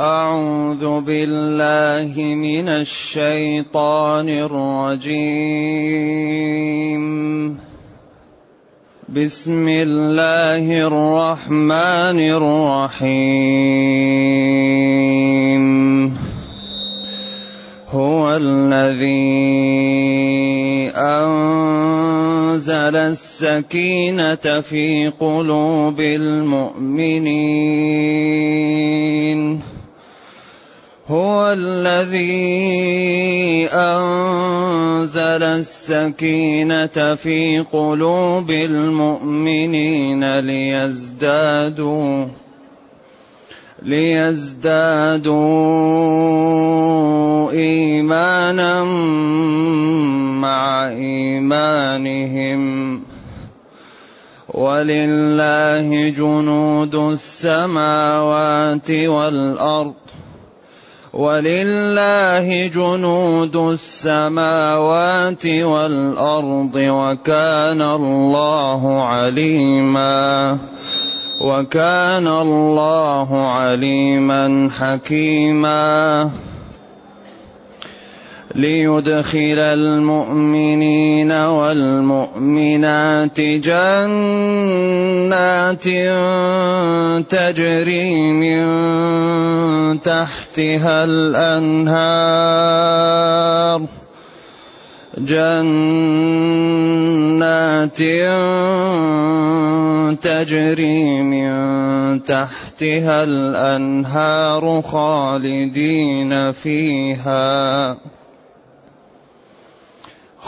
أعوذ بالله من الشيطان الرجيم. بسم الله الرحمن الرحيم. هو الذي أنزل السكينة في قلوب المؤمنين. هو الذي أنزل السكينة في قلوب المؤمنين ليزدادوا ليزدادوا إيمانا مع إيمانهم. ولله جنود السماوات والأرض. ولله جنود السماوات والأرض وكان الله عليما وكان الله عليما حكيما ليدخل المؤمنين والمؤمنات جنات تجري من تحتها الأنهار. جنات تجري من تحتها الأنهار خالدين فيها.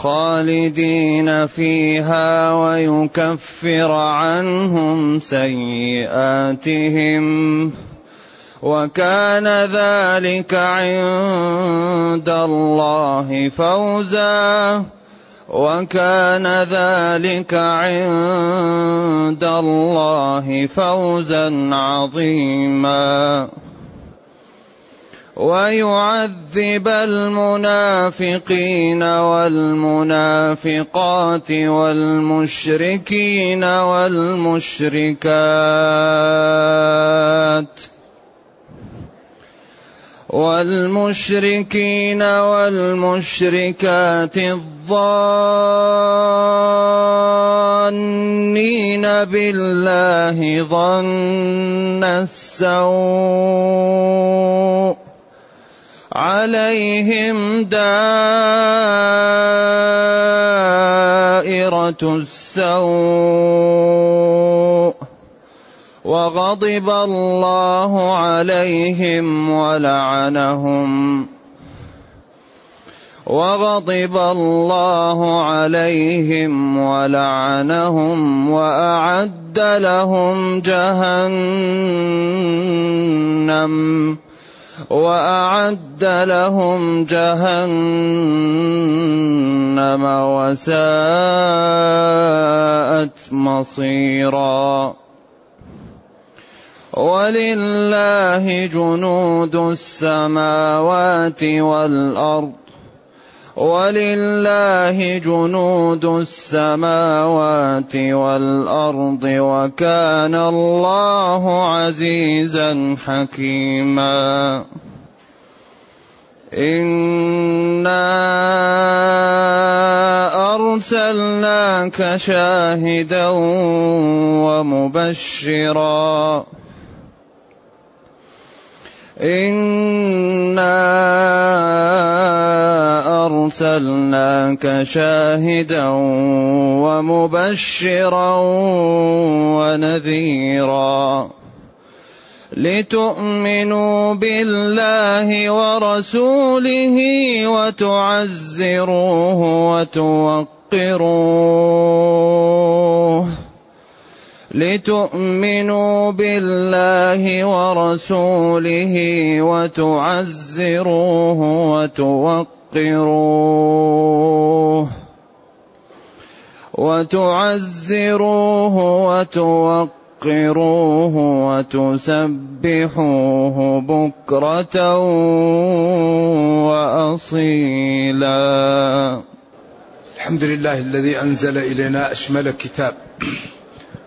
خالدين فيها ويكفر عنهم سيئاتهم وكان ذلك عند الله فوزا وكان ذلك عند الله فوزا عظيما ويعذب المنافقين والمنافقات والمشركين والمشركات والمشركين والمشركات الظانين بالله ظن السوء عليهم دائرة السوء وغضب الله عليهم ولعنهم وغضب الله عليهم ولعنهم وأعد لهم جهنم وأعد لهم جهنم وساءت مصيرا. ولله جنود السماوات والأرض. ولله جنود السماوات والأرض وكان الله عزيزا حكيما. إنا أرسلناك شاهدا ومبشرا. انا ارسلناك شاهدا ومبشرا ونذيرا لتؤمنوا بالله ورسوله وتعزروه وتوقروه لتؤمنوا بالله ورسوله وتعزروه وتوقروه وتعزروه وتوقروه وتسبحوه بكرة وأصيلا. الحمد لله الذي أنزل إلينا أشمل كتاب.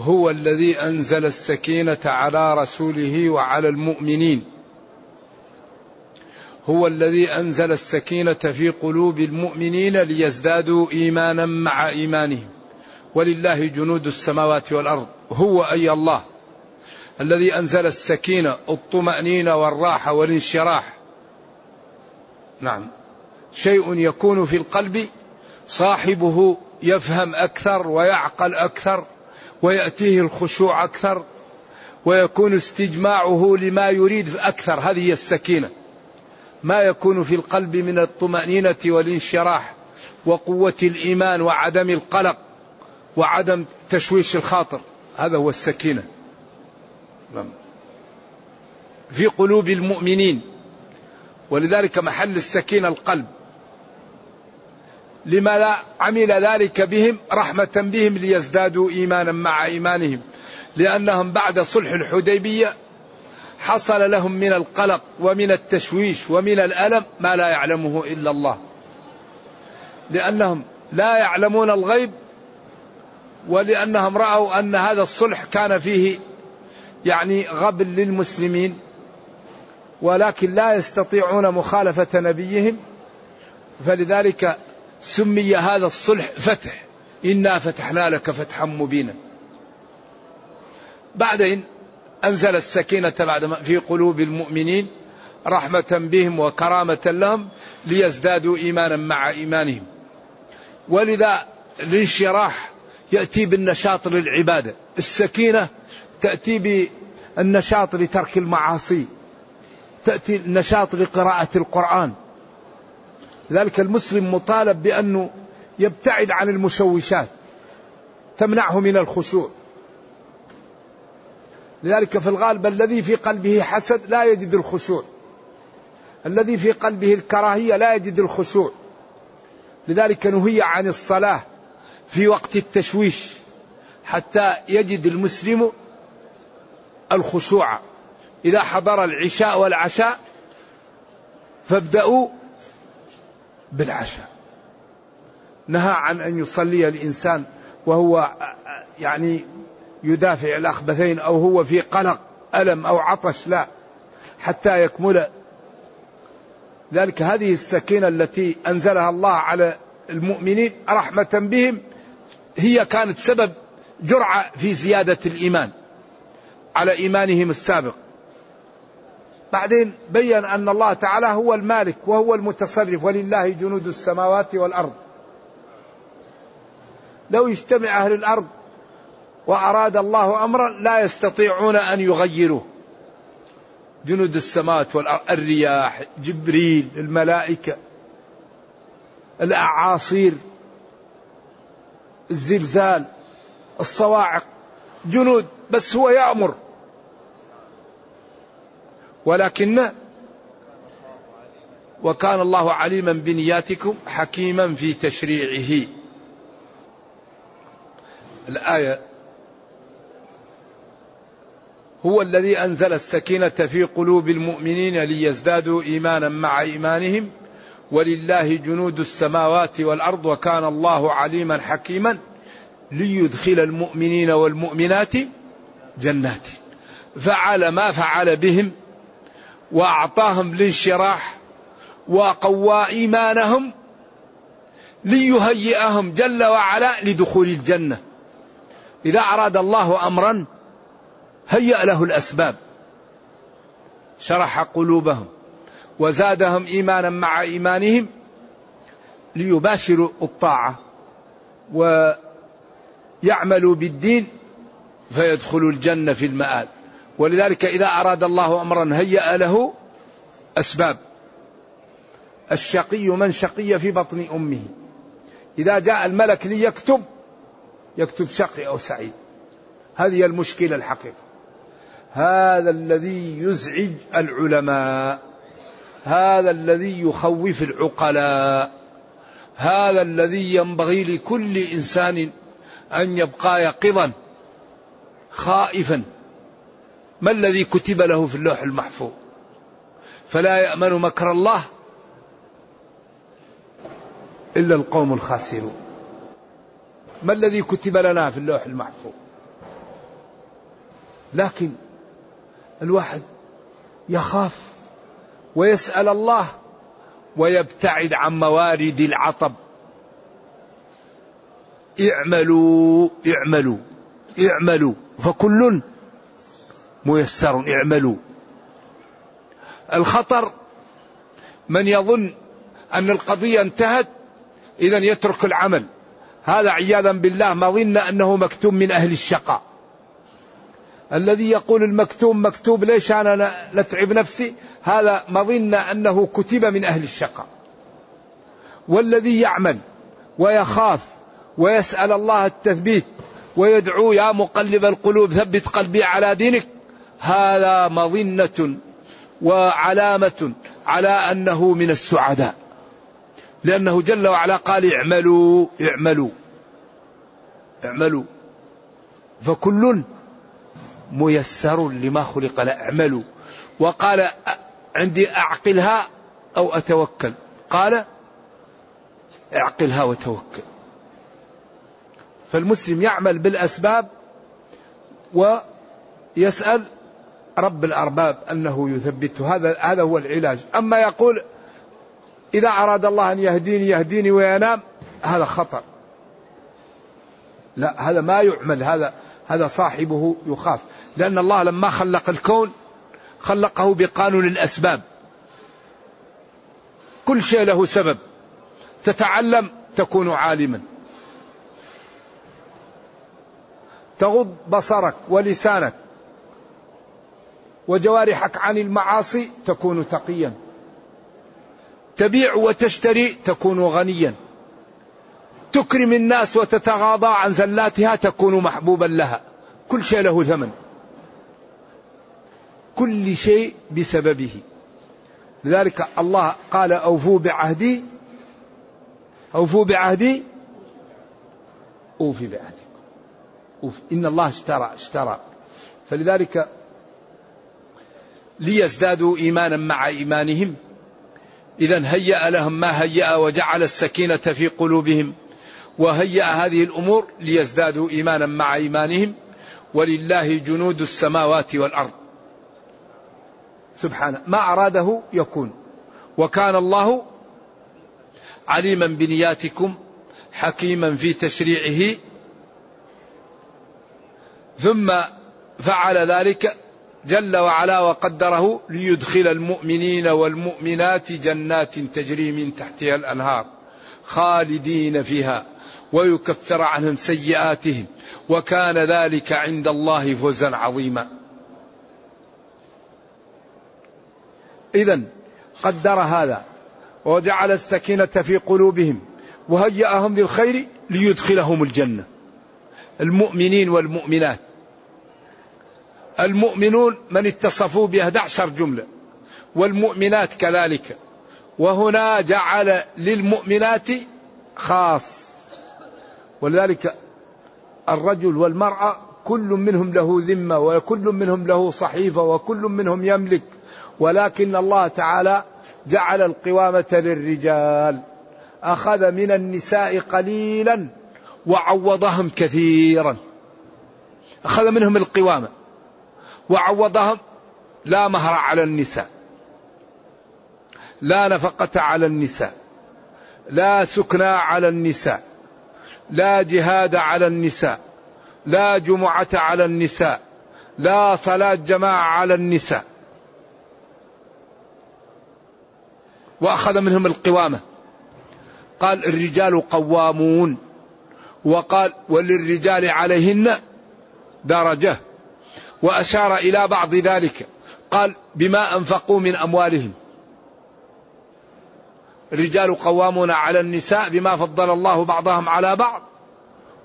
هو الذي أنزل السكينة على رسوله وعلى المؤمنين. هو الذي أنزل السكينة في قلوب المؤمنين ليزدادوا إيمانا مع إيمانهم. ولله جنود السماوات والأرض. هو أي الله الذي أنزل السكينة؟ الطمأنينة والراحة والانشراح. نعم. شيء يكون في القلب صاحبه يفهم أكثر ويعقل أكثر. ويأتيه الخشوع أكثر ويكون استجماعه لما يريد أكثر. هذه هي السكينة. ما يكون في القلب من الطمأنينة والانشراح وقوة الإيمان وعدم القلق وعدم تشويش الخاطر. هذا هو السكينة. نعم. في قلوب المؤمنين. ولذلك محل السكينة القلب. لما لا عمل ذلك بهم رحمة بهم ليزدادوا إيمانا مع إيمانهم. لأنهم بعد صلح الحديبية حصل لهم من القلق ومن التشويش ومن الألم ما لا يعلمه إلا الله. لأنهم لا يعلمون الغيب ولأنهم رأوا أن هذا الصلح كان فيه يعني غبن للمسلمين ولكن لا يستطيعون مخالفة نبيهم. فلذلك سمي هذا الصلح فتح. إنا فتحنا لك فتحا مبينا. بعدين أنزل السكينة بعد في قلوب المؤمنين رحمة بهم وكرامة لهم ليزدادوا إيمانا مع إيمانهم. ولذا الانشراح يأتي بالنشاط للعبادة. السكينة تأتي بالنشاط لترك المعاصي. تأتي النشاط لقراءة القرآن. لذلك المسلم مطالب بأنه يبتعد عن المشوشات تمنعه من الخشوع. لذلك في الغالب الذي في قلبه حسد لا يجد الخشوع. الذي في قلبه الكراهية لا يجد الخشوع. لذلك نهي عن الصلاة في وقت التشويش حتى يجد المسلم الخشوع. إذا حضر العشاء والعشاء فابدأوا بالعشاء. نهى عن أن يصلي الإنسان وهو يعني يدافع الأخبثين أو هو في قلق ألم أو عطش لا حتى يكمل. ذلك هذه السكينة التي أنزلها الله على المؤمنين رحمة بهم هي كانت سبب جرعة في زيادة الإيمان على إيمانهم السابق. بعدين بين أن الله تعالى هو المالك وهو المتصرف ولله جنود السماوات والأرض. لو اجتمع أهل الأرض وأراد الله أمرا لا يستطيعون أن يغيروه. جنود السماوات والأرض الرياح جبريل الملائكة الأعاصير الزلزال الصواعق جنود بس هو يأمر. ولكن وكان الله عليما بنياتكم حكيما في تشريعه. الآية هو الذي أنزل السكينة في قلوب المؤمنين ليزدادوا إيمانا مع إيمانهم ولله جنود السماوات والأرض وكان الله عليما حكيما ليدخل المؤمنين والمؤمنات جنات. فعل ما فعل بهم وأعطاهم الانشراح وقوى إيمانهم ليهيئهم جل وعلا لدخول الجنة. إذا أراد الله أمرا هيأ له الأسباب. شرح قلوبهم وزادهم إيمانا مع إيمانهم ليباشروا الطاعة ويعملوا بالدين فيدخلوا الجنة في المآل. ولذلك إذا أراد الله أمرا هيأ له أسباب. الشقي من شقي في بطن أمه. إذا جاء الملك ليكتب يكتب شقي أو سعيد. هذه المشكلة الحقيقة. هذا الذي يزعج العلماء. هذا الذي يخوف العقلاء. هذا الذي ينبغي لكل إنسان أن يبقى يقظا خائفا. ما الذي كتب له في اللوح المحفوظ؟ فلا يأمن مكر الله إلا القوم الخاسرون. ما الذي كتب لنا في اللوح المحفوظ؟ لكن الواحد يخاف ويسأل الله ويبتعد عن موارد العطب. اعملوا اعملوا اعملوا. فكل ميسر اعملوا. الخطر من يظن أن القضية انتهت اذا يترك العمل. هذا عياذا بالله مظن أنه مكتوم من أهل الشقاء. الذي يقول المكتوم مكتوب ليش أنا نتعب نفسي؟ هذا مظن أنه كتب من أهل الشقاء. والذي يعمل ويخاف ويسأل الله التثبيت ويدعو يا مقلب القلوب ثبت قلبي على دينك. هذا مظنة وعلامة على أنه من السعداء. لأنه جل وعلا قال اعملوا اعملوا اعملوا. فكل ميسر لما خلق. له اعملوا. وقال عندي أعقلها أو أتوكل. قال اعقلها وتوكل. فالمسلم يعمل بالأسباب ويسأل رب الأرباب أنه يثبته هذا هذا هو العلاج. أما يقول إذا أراد الله أن يهديني يهديني وينام هذا خطأ. لا هذا ما يعمل. هذا هذا صاحبه يخاف. لأن الله لما خلق الكون خلقه بقانون الأسباب. كل شيء له سبب. تتعلم تكون عالما. تغض بصرك ولسانك. وجوارحك عن المعاصي تكون تقيا. تبيع وتشتري تكون غنيا. تكرم الناس وتتغاضى عن زلاتها تكون محبوبا لها. كل شيء له ثمن. كل شيء بسببه. لذلك الله قال أوفوا بعهدي. أوفوا بعهدي. أوفي بعهدي. أوف إن الله اشترى اشترى. فلذلك ليزدادوا إيمانا مع إيمانهم. إذا هيأ لهم ما هيأ وجعل السكينة في قلوبهم. وهيأ هذه الأمور ليزدادوا إيمانا مع إيمانهم. ولله جنود السماوات والأرض. سبحانه ما أراده يكون. وكان الله عليما بنياتكم حكيما في تشريعه. ثم فعل ذلك جل وعلا وقدره ليدخل المؤمنين والمؤمنات جنات تجري من تحتها الأنهار خالدين فيها ويكفر عنهم سيئاتهم وكان ذلك عند الله فوزا عظيما. إذا قدر هذا وجعل السكينة في قلوبهم وهيأهم للخير ليدخلهم الجنة. المؤمنين والمؤمنات المؤمنون من اتصفوا ب 11 جملة والمؤمنات كذلك. وهنا جعل للمؤمنات خاص. ولذلك الرجل والمرأة كل منهم له ذمة وكل منهم له صحيفة وكل منهم يملك. ولكن الله تعالى جعل القوامة للرجال. أخذ من النساء قليلا وعوضهم كثيرا. أخذ منهم القوامة. وعوضهم لا مهر على النساء لا نفقة على النساء لا سكنى على النساء لا جهاد على النساء لا جمعة على النساء لا صلاة جماعة على النساء. وأخذ منهم القوامة. قال الرجال قوامون. وقال وللرجال عليهن درجة. وأشار إلى بعض ذلك. قال بما أنفقوا من أموالهم. الرجال قوامون على النساء بما فضل الله بعضهم على بعض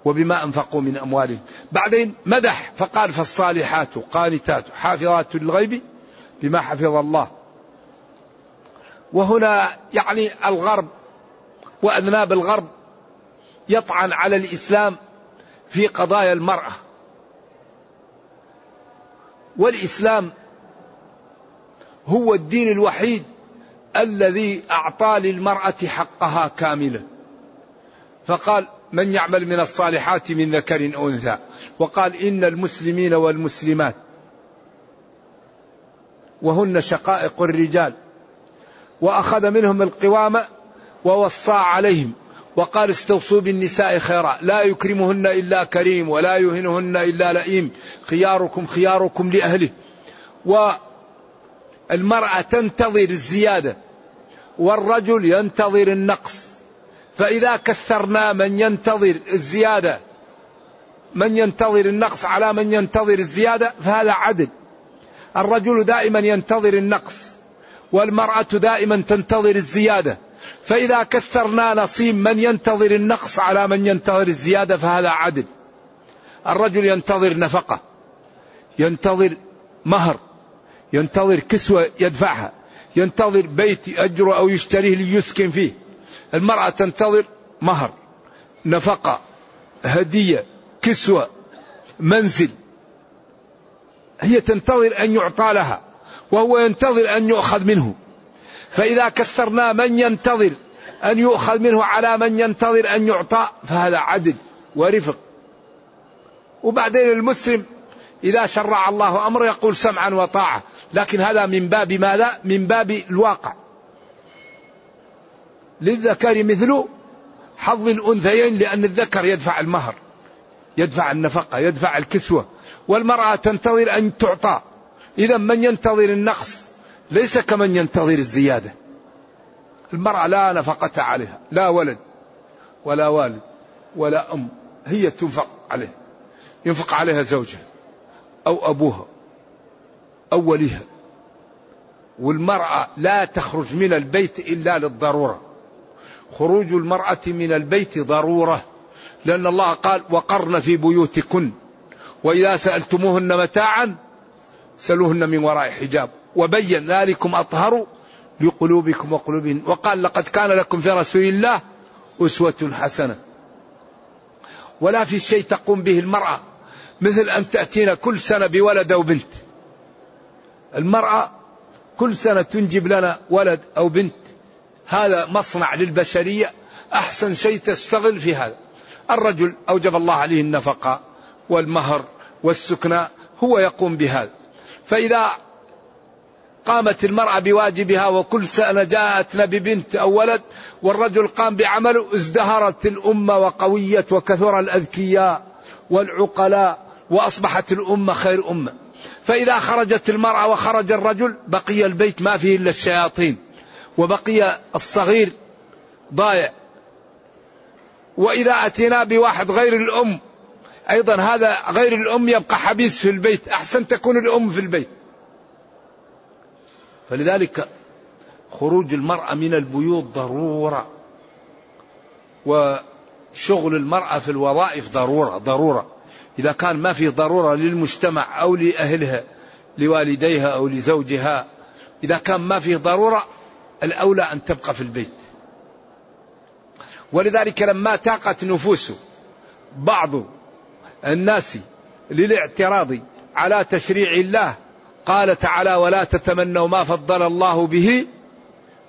وبما أنفقوا من أموالهم. بعدين مدح فقال فالصالحات قانتات حافظات للغيب بما حفظ الله. وهنا يعني الغرب وأذناب الغرب يطعن على الإسلام في قضايا المرأة. والإسلام هو الدين الوحيد الذي أعطى للمرأة حقها كاملا. فقال من يعمل من الصالحات من ذكر أو أنثى؟ وقال إن المسلمين والمسلمات وهن شقائق الرجال. وأخذ منهم القوامة ووصى عليهم. وقال استوصوا بالنساء خيرا. لا يكرمهن إلا كريم ولا يهنهن إلا لئيم. خياركم خياركم لأهله. والمرأة تنتظر الزيادة والرجل ينتظر النقص. فإذا كثرنا من ينتظر الزيادة من ينتظر النقص على من ينتظر الزيادة فهذا عدل. الرجل دائما ينتظر النقص والمرأة دائما تنتظر الزيادة. فإذا كثرنا نصيب من ينتظر النقص على من ينتظر الزيادة فهذا عدل. الرجل ينتظر نفقة ينتظر مهر ينتظر كسوة يدفعها ينتظر بيت يأجره أو يشتريه ليسكن فيه. المرأة تنتظر مهر نفقة هدية كسوة منزل. هي تنتظر أن يعطى لها وهو ينتظر أن يؤخذ منه. فإذا كثرنا من ينتظر أن يؤخذ منه على من ينتظر أن يعطى فهذا عدل ورفق. وبعدين المسلم إذا شرع الله أمر يقول سمعا وطاعة لكن هذا من باب ماذا؟ من باب الواقع. للذكر مثل حظ الأنثيين لأن الذكر يدفع المهر يدفع النفقة يدفع الكسوة والمرأة تنتظر أن تعطى. إذا من ينتظر النقص؟ ليس كمن ينتظر الزيادة. المرأة لا نفقة عليها لا ولد ولا والد ولا أم هي تنفق عليها ينفق عليها زوجها أو أبوها أو وليها. والمرأة لا تخرج من البيت إلا للضرورة. خروج المرأة من البيت ضرورة لأن الله قال وقرن في بيوتكن وإذا سألتموهن متاعا سلوهن من وراء حجاب. وبين ذلكم أطهر لقلوبكم وقلوبهن وقال لقد كان لكم في رسول الله أسوة حسنة. ولا في شيء تقوم به المرأة مثل أن تأتينا كل سنة بولد أو بنت. المرأة كل سنة تنجب لنا ولد أو بنت. هذا مصنع للبشرية أحسن شيء تشتغل في هذا. الرجل أوجب الله عليه النفقة والمهر والسكنى هو يقوم بهذا. فإذا قامت المرأة بواجبها وكل سنة جاءتنا ببنت أو ولد والرجل قام بعمله ازدهرت الأمة وقويت وكثر الأذكياء والعقلاء وأصبحت الأمة خير أمة. فإذا خرجت المرأة وخرج الرجل بقي البيت ما فيه إلا الشياطين وبقي الصغير ضايع. وإذا أتينا بواحد غير الأم أيضا هذا غير الأم يبقى حبيس في البيت أحسن تكون الأم في البيت. فلذلك خروج المرأة من البيوت ضرورة وشغل المرأة في الوظائف ضرورة ضرورة. إذا كان ما في ضرورة للمجتمع أو لأهلها لوالديها أو لزوجها إذا كان ما في ضرورة الأولى أن تبقى في البيت. ولذلك لما تاقت نفوس بعض الناس للاعتراض على تشريع الله قال تعالى ولا تتمنوا ما فضل الله به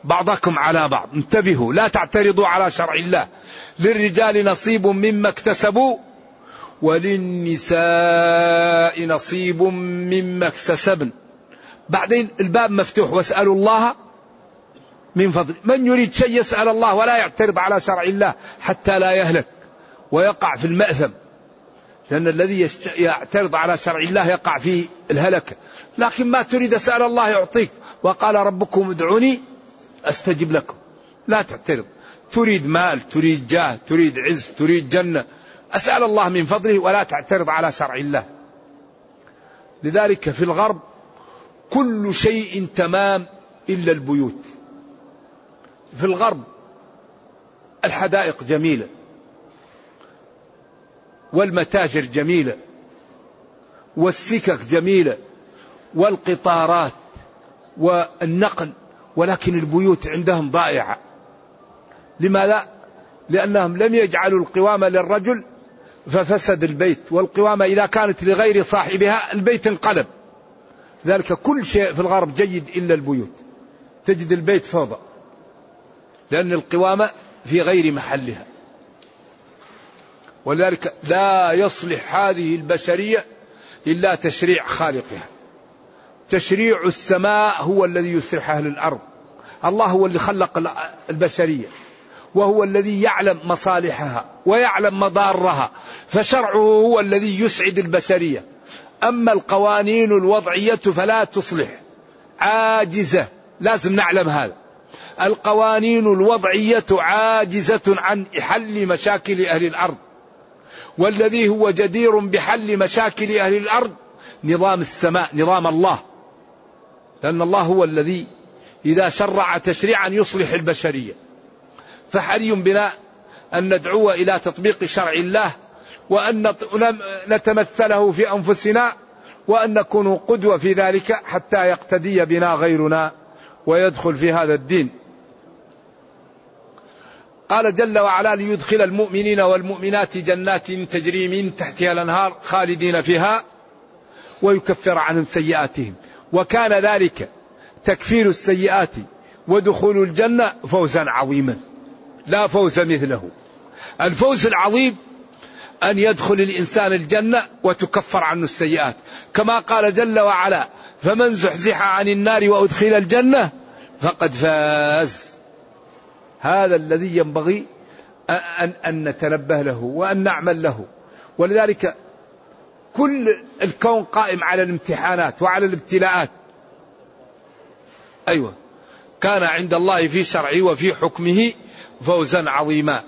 بعضكم على بعض. انتبهوا لا تعترضوا على شرع الله. للرجال نصيب مما اكتسبوا وللنساء نصيب مما اكتسبن. بعدين الباب مفتوح واسألوا الله من فضل. من يريد شيء يسأل الله ولا يعترض على شرع الله حتى لا يهلك ويقع في المأثم. لأن الذي يعترض على شرع الله يقع في الهلكة لكن ما تريد أسأل الله يعطيك. وقال ربكم ادعوني أستجب لكم. لا تعترض. تريد مال تريد جاه تريد عز تريد جنة. أسأل الله من فضله ولا تعترض على شرع الله. لذلك في الغرب كل شيء تمام إلا البيوت. في الغرب الحدائق جميلة. والمتاجر جميلة والسكك جميلة والقطارات والنقل ولكن البيوت عندهم ضائعة. لماذا؟ لأنهم لم يجعلوا القوامة للرجل ففسد البيت. والقوامة إذا كانت لغير صاحبها البيت انقلب. ذلك كل شيء في الغرب جيد إلا البيوت. تجد البيت فوضى لأن القوامة في غير محلها. ولذلك لا يصلح هذه البشرية إلا تشريع خالقها. تشريع السماء هو الذي يصلح أهل الأرض. الله هو اللي خلق البشرية. وهو الذي يعلم مصالحها ويعلم مضارها. فشرعه هو الذي يسعد البشرية. أما القوانين الوضعية فلا تصلح. عاجزة. لازم نعلم هذا. القوانين الوضعية عاجزة عن حل مشاكل أهل الأرض. والذي هو جدير بحل مشاكل أهل الأرض نظام السماء نظام الله. لأن الله هو الذي إذا شرع تشريعا يصلح البشرية. فحري بنا أن ندعو إلى تطبيق شرع الله وأن نتمثله في أنفسنا وأن نكون قدوة في ذلك حتى يقتدي بنا غيرنا ويدخل في هذا الدين. قال جل وعلا ليدخل المؤمنين والمؤمنات جنات تجري من تحتها الأنهار خالدين فيها ويكفر عنهم سيئاتهم. وكان ذلك تكفير السيئات ودخول الجنة فوزا عظيما. لا فوز مثله. الفوز العظيم أن يدخل الإنسان الجنة وتكفر عنه السيئات. كما قال جل وعلا فمن زحزح عن النار وأدخل الجنة فقد فاز. هذا الذي ينبغي أن, أن نتنبه له وأن نعمل له. ولذلك كل الكون قائم على الامتحانات وعلى الابتلاءات. أيوة. كان عند الله في شرعه وفي حكمه فوزا عظيما.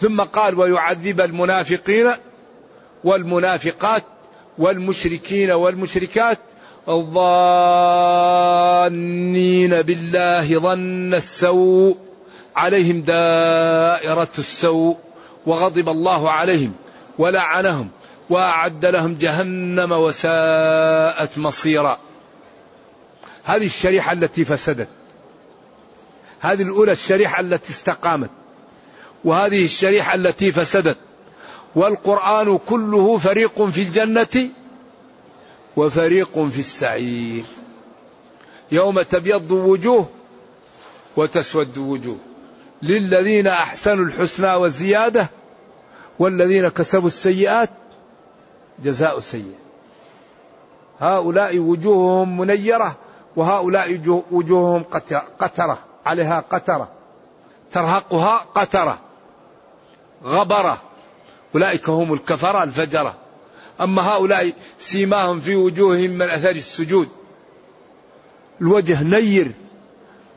ثم قال ويعذب المنافقين والمنافقات والمشركين والمشركات الظانين بالله ظن السوء عليهم دائرة السوء وغضب الله عليهم ولعنهم وأعد لهم جهنم وساءت مصيرا. هذه الشريحة التي فسدت. هذه الأولى الشريحة التي استقامت. وهذه الشريحة التي فسدت. والقرآن كله فريق في الجنة وفريق في السعير. يوم تبيض وجوه وتسود وجوه للذين أحسنوا الحسنى والزيادة والذين كسبوا السيئات جزاء سيئه هؤلاء وجوههم منيرة وهؤلاء وجوههم قترة. عليها قترة. ترهقها قترة. غبرة. أولئك هم الكفرة الفجرة. أما هؤلاء سيماهم في وجوههم من أثر السجود. الوجه نير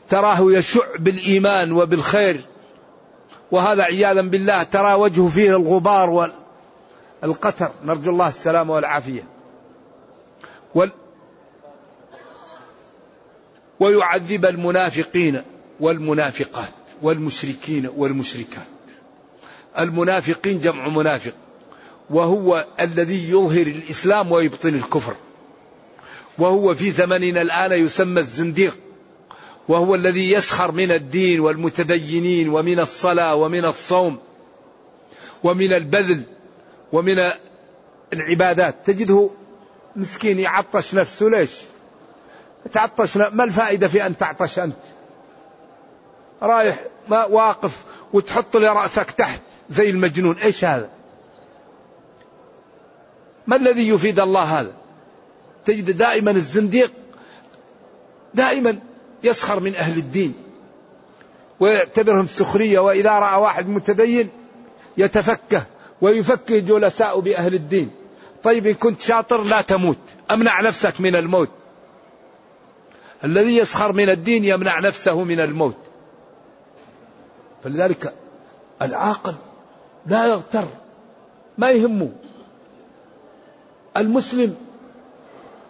تراه يشع بالإيمان وبالخير. وهذا عياذا بالله ترى وجهه فيه الغبار والقتر. نرجو الله السلامة والعافية. وال ويعذب المنافقين والمنافقات والمشركين والمشركات. المنافقين جمع منافق. وهو الذي يظهر الإسلام ويبطن الكفر. وهو في زمننا الآن يسمى الزنديق. وهو الذي يسخر من الدين والمتدينين ومن الصلاة ومن الصوم ومن البذل ومن العبادات. تجده مسكين يعطش نفسه. ليش؟ تعطش ما الفائدة في أن تعطش أنت؟ رايح ما واقف وتحط لي رأسك تحت زي المجنون. إيش هذا؟ ما الذي يفيد الله هذا؟ تجد دائما الزنديق دائما يسخر من أهل الدين ويعتبرهم سخرية وإذا رأى واحد متدين يتفكه ويفكه جلساء بأهل الدين. طيب إن كنت شاطر لا تموت أمنع نفسك من الموت. الذي يسخر من الدين يمنع نفسه من الموت. فلذلك العاقل لا يغتر ما يهمه. المسلم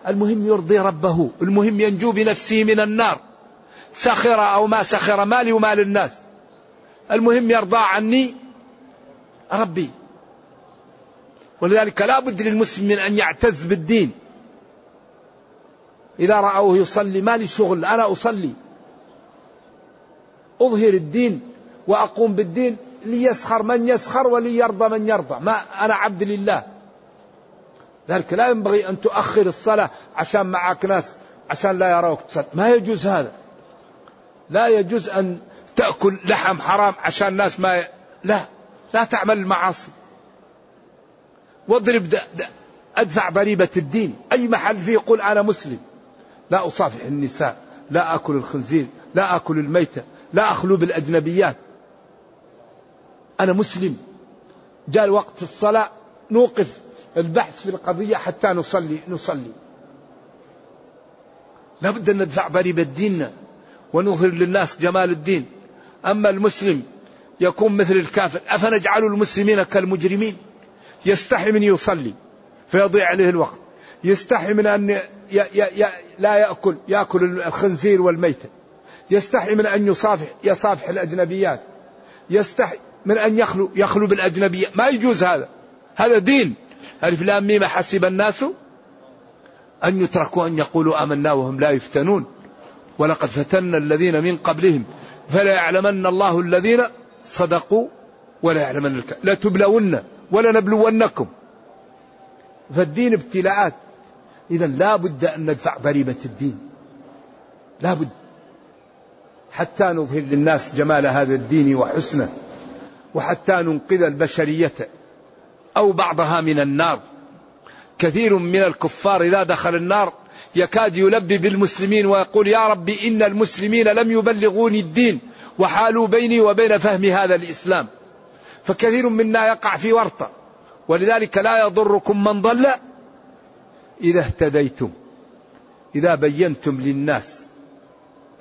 المهم يرضي ربه المهم ينجو بنفسه من النار سخر أو ما سخر مالي ومال الناس. المهم يرضى عني ربي. ولذلك لا بد للمسلم من أن يعتز بالدين. إذا رأوه يصلي ما لي شغل أنا أصلي. أظهر الدين وأقوم بالدين ليسخر من يسخر وليرضى من يرضى. ما أنا عبد لله. ذلك لا ينبغي أن تؤخر الصلاة عشان معك ناس عشان لا يروك تصلي. ما يجوز هذا. لا يجوز أن تأكل لحم حرام عشان الناس ما ي... لا. لا تعمل المعاصي. واضرب. أدفع ضريبة الدين. أي محل فيه يقول أنا مسلم. لا أصافح النساء. لا أكل الخنزير. لا أكل الميتة. لا أخلو بالأجنبيات. أنا مسلم. جاء وقت الصلاة نوقف. البحث في القضية حتى نصلي نصلي. لابد أن ندفع ضريبة ديننا ونظهر للناس جمال الدين. أما المسلم يكون مثل الكافر أفنجعل المسلمين كالمجرمين؟ يستحي من يصلي فيضيع عليه الوقت. يستحي من أن ي ي ي لا يأكل يأكل الخنزير والميتة. يستحي من أن يصافح يصافح الأجنبيات. يستحي من أن يخلو يخلو بالأجنبية. ما يجوز هذا. هذا دين. ألف لام ميم حسب الناس أن يتركوا أن يقولوا آمنا وهم لا يفتنون. ولقد فتنا الذين من قبلهم فلا يعلمن الله الذين صدقوا ولا يعلمن. لا تبلون ولا نبلونكم. فالدين ابتلاءات. إذا لا بد أن ندفع ضريبة الدين. لا بد. حتى نظهر للناس جمال هذا الدين وحسنه وحتى ننقذ البشرية. أو بعضها من النار. كثير من الكفار إذا دخل النار يكاد يلبي بالمسلمين ويقول يا رب إن المسلمين لم يبلغوني الدين وحالوا بيني وبين فهم هذا الإسلام. فكثير منا يقع في ورطة. ولذلك لا يضركم من ضل إذا اهتديتم. إذا بينتم للناس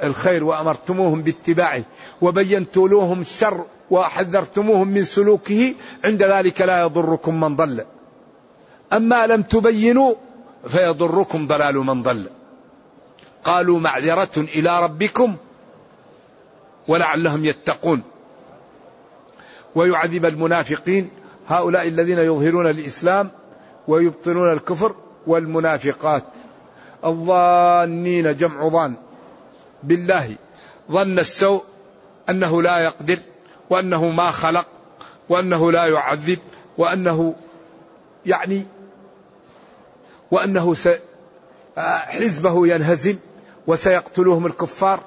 الخير وأمرتموهم باتباعه وبينتوا لهم الشر وحذرتموهم من سلوكه عند ذلك لا يضركم من ضل. أما لم تبينوا فيضركم ضلال من ضل. قالوا معذرة إلى ربكم ولعلهم يتقون. ويعذب المنافقين هؤلاء الذين يظهرون الإسلام ويبطنون الكفر والمنافقات. الظانين جمع ظان. بالله ظن السوء أنه لا يقدر. وأنه ما خلق وأنه لا يعذب وأنه يعني وأنه حزبه ينهزم وسيقتلهم الكفار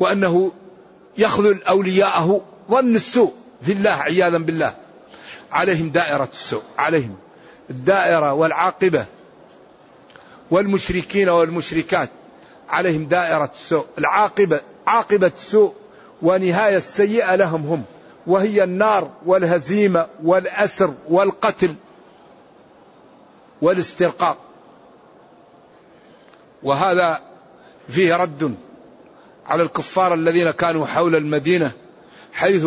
وأنه يخذل أولياءه ظن السوء في الله عياذا بالله. عليهم دائرة السوء عليهم الدائرة والعاقبة والمشركين والمشركات عليهم دائرة السوء العاقبة عاقبة السوء. ونهاية السيئة لهم هم. وهي النار والهزيمة والأسر والقتل والاسترقاق. وهذا فيه رد على الكفار الذين كانوا حول المدينة حيث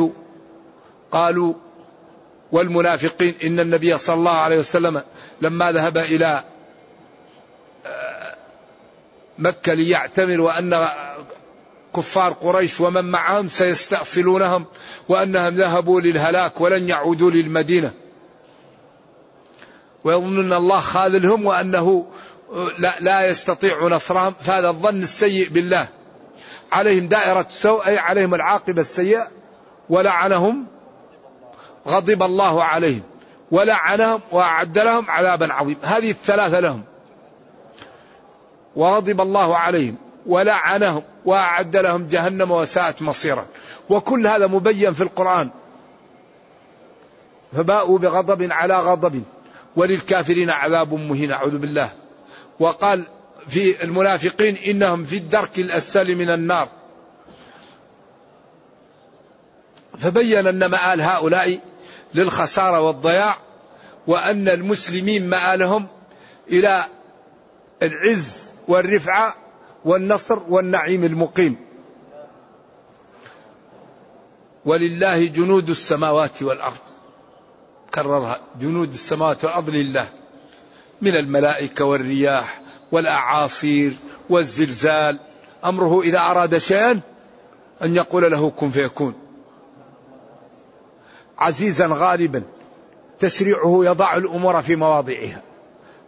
قالوا والمنافقين إن النبي صلى الله عليه وسلم لما ذهب إلى مكة ليعتمر وأن كفار قريش ومن معهم سيستأصلونهم وأنهم ذهبوا للهلاك ولن يعودوا للمدينة. ويظنون الله خاذلهم وأنه لا, لا يستطيع نصرهم فهذا الظن السيء بالله. عليهم دائرة السوء أي عليهم العاقبة السيئة ولعنهم غضب الله عليهم ولعنهم وأعد لهم عذابا عظيما. هذه الثلاثة لهم. وغضب الله عليهم. ولعنهم وأعد لهم جهنم وساءت مصيرا. وكل هذا مبين في القرآن. فباءوا بغضب على غضب. وللكافرين عذاب مهين أعوذ بالله. وقال في المنافقين إنهم في الدرك الأسفل من النار. فبين أن مآل هؤلاء للخسارة والضياع وأن المسلمين مآلهم إلى العز والرفعة والنصر والنعيم المقيم. ولله جنود السماوات والأرض. كررها. جنود السماوات والأرض لله. من الملائكة والرياح والأعاصير والزلزال. أمره إذا أراد شيئا أن يقول له كن فيكون. عزيزا غالبا تشريعه يضع الأمور في مواضعها.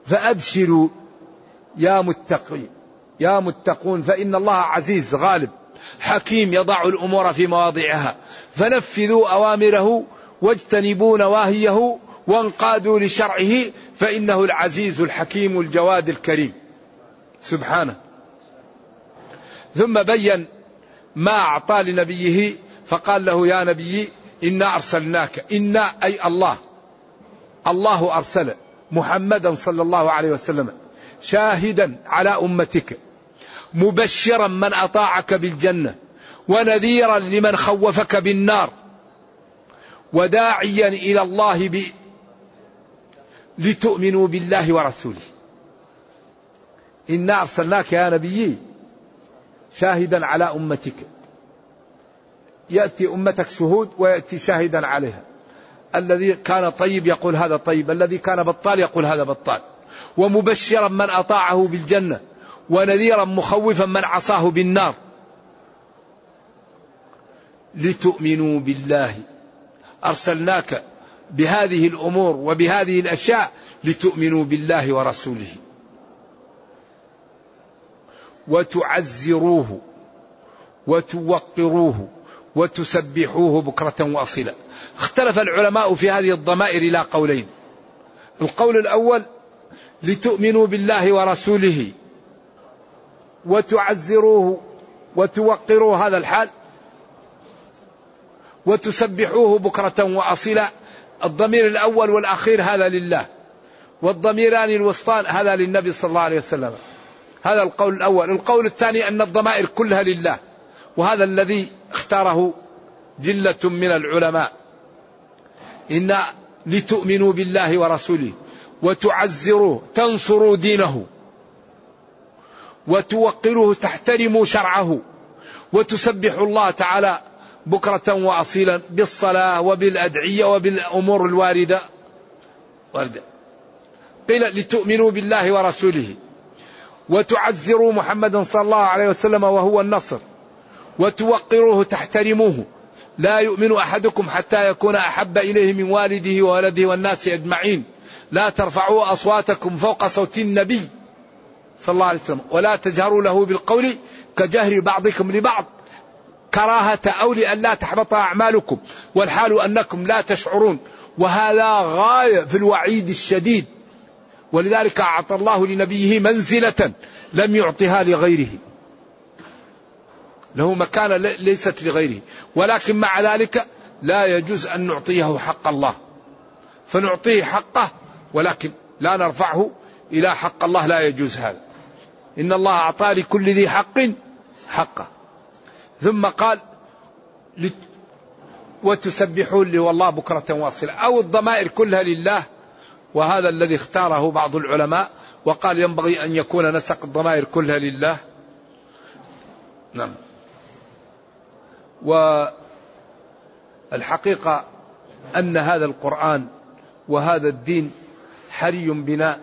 فأبشروا يا متقين. يا متقون فإن الله عزيز غالب حكيم يضع الأمور في مواضعها. فنفذوا أوامره واجتنبوا نواهيه وانقادوا لشرعه فإنه العزيز الحكيم الجواد الكريم. سبحانه. ثم بين ما أعطى لنبيه فقال له يا نبي إنا أرسلناك. إنا أي الله. الله أرسل محمدا صلى الله عليه وسلم شاهدا على أمتك. مبشرا من أطاعك بالجنة ونذيرا لمن خوفك بالنار وداعيا إلى الله ب... لتؤمنوا بالله ورسوله. إنا أرسلناك يا نبي شاهدا على أمتك. يأتي أمتك شهود ويأتي شاهدا عليها. الذي كان طيب يقول هذا طيب الذي كان بطال يقول هذا بطال. ومبشرا من أطاعه بالجنة. ونذيرا مخوفا من عصاه بالنار. لتؤمنوا بالله. أرسلناك بهذه الأمور وبهذه الأشياء لتؤمنوا بالله ورسوله. وتعزروه وتوقروه وتسبحوه بكرة وأصيلا. اختلف العلماء في هذه الضمائر إلى قولين. القول الأول لتؤمنوا بالله ورسوله. وتعزروه وتوقروه هذا الحال وتسبحوه بكرة وأصيلا. الضمير الأول والأخير هذا لله والضميران الوسطان هذا للنبي صلى الله عليه وسلم. هذا القول الأول. القول الثاني أن الضمائر كلها لله وهذا الذي اختاره جلة من العلماء. إن لتؤمنوا بالله ورسوله وتعزروه تنصروا دينه. وتوقروه تحترموا شرعه وتسبحوا الله تعالى بكرة وأصيلا بالصلاة وبالأدعية وبالأمور الواردة. واردة. قيل لتؤمنوا بالله ورسوله وتعزروا محمدا صلى الله عليه وسلم وهو النصر وتوقروه تحترموه. لا يؤمن أحدكم حتى يكون أحب إليه من والده وولده والناس أجمعين. لا ترفعوا أصواتكم فوق صوت النبي. صلى الله عليه وسلم. ولا تجهروا له بالقول كجهر بعضكم لبعض. كراهة أو لأن لا تحبط أعمالكم والحال أنكم لا تشعرون. وهذا غاية في الوعيد الشديد. ولذلك أعطى الله لنبيه منزلة لم يعطها لغيره. له مكانة ليست لغيره. ولكن مع ذلك لا يجوز أن نعطيه حق الله. فنعطيه حقه ولكن لا نرفعه إلى حق الله لا يجوز هذا. إن الله أعطى لكل ذي حق حقه. ثم قال وتسبحون لي والله بكرة واصلة أو الضمائر كلها لله وهذا الذي اختاره بعض العلماء وقال ينبغي أن يكون نسق الضمائر كلها لله. نعم. والحقيقة أن هذا القرآن وهذا الدين حري بنا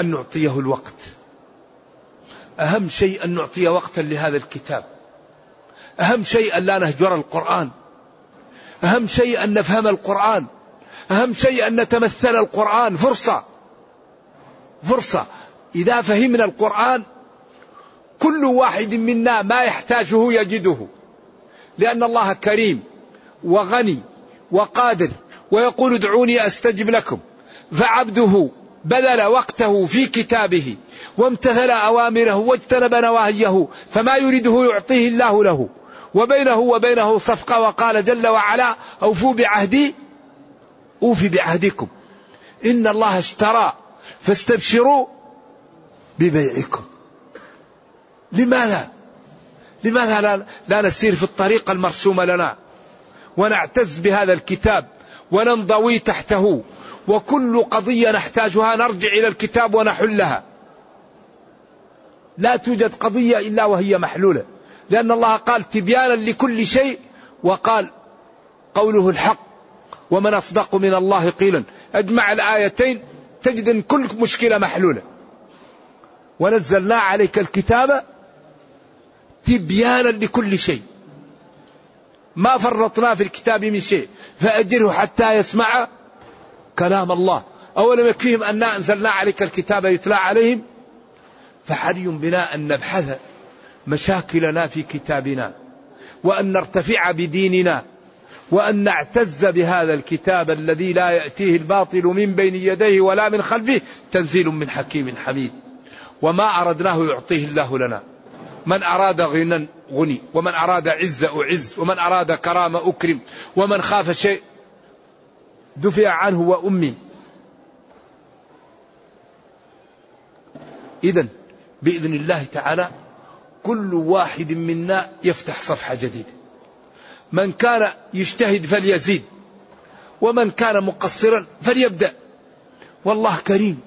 أن نعطيه الوقت. أهم شيء أن نعطي وقتا لهذا الكتاب. أهم شيء أن لا نهجر القرآن. أهم شيء أن نفهم القرآن. أهم شيء أن نتمثل القرآن. فرصة. فرصة. إذا فهمنا القرآن كل واحد منا ما يحتاجه يجده. لأن الله كريم وغني وقادر ويقول ادعوني أستجب لكم. فعبده بذل وقته في كتابه. وامتثل أوامره واجتنب نواهيه فما يريده يعطيه الله له. وبينه وبينه صفقة وقال جل وعلا أوفوا بعهدي أوفي بعهدكم. إن الله اشترى فاستبشروا ببيعكم. لماذا؟ لماذا لا, لا نسير في الطريق المرسومة لنا؟ ونعتز بهذا الكتاب وننضوي تحته. وكل قضية نحتاجها نرجع إلى الكتاب ونحلها. لا توجد قضية إلا وهي محلولة. لأن الله قال تبيانا لكل شيء وقال قوله الحق ومن أصدق من الله قيلا. أجمع الآيتين تجد أن كل مشكلة محلولة. ونزلنا عليك الكتاب تبيانا لكل شيء. ما فرطنا في الكتاب من شيء فأجره حتى يسمع كلام الله. أولم يكفيهم أن أنزلنا عليك الكتاب يتلى عليهم؟ فحري بنا أن نبحث مشاكلنا في كتابنا وأن نرتفع بديننا وأن نعتز بهذا الكتاب الذي لا يأتيه الباطل من بين يديه ولا من خلفه تنزيل من حكيم حميد. وما أردناه يعطيه الله لنا. من أراد غنى غني ومن أراد عزة أعز ومن أراد كرامة أكرم ومن خاف شيء دفع عنه وأمي. إذا بإذن الله تعالى كل واحد منا يفتح صفحة جديدة. من كان يجتهد فليزيد ومن كان مقصرا فليبدأ. والله كريم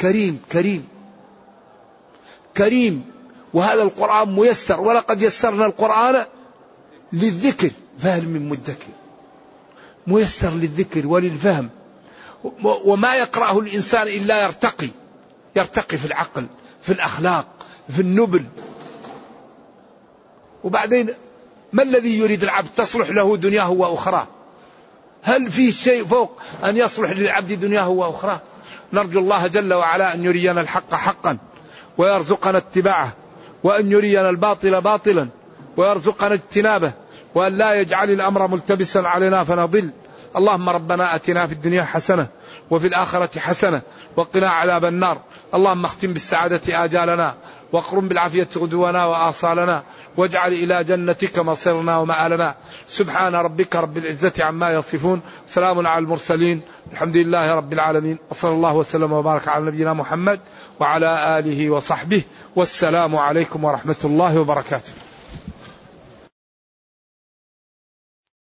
كريم كريم كريم. وهذا القرآن ميسر ولقد يسرنا القرآن للذكر. فهل من مدكر؟ ميسر للذكر وللفهم. وما يقرأه الإنسان إلا يرتقي يرتقي في العقل. في الأخلاق في النبل. وبعدين ما الذي يريد العبد؟ تصلح له دنياه وأخراه. هل في شيء فوق أن يصلح للعبد دنياه وأخراه؟ نرجو الله جل وعلا أن يرينا الحق حقا ويرزقنا اتباعه وأن يرينا الباطل باطلا ويرزقنا اجتنابه وأن لا يجعل الأمر ملتبسا علينا فنضل. اللهم ربنا أتنا في الدنيا حسنة وفي الآخرة حسنة وقنا عذاب النار. اللهم اختم بالسعادة آجالنا واقرم بالعافية غدونا وآصالنا واجعل إلى جنتك مصيرنا ومآلنا. سبحان ربك رب العزة عما يصفون سلام على المرسلين الحمد لله رب العالمين وصلى الله وسلم وبارك على نبينا محمد وعلى آله وصحبه والسلام عليكم ورحمة الله وبركاته.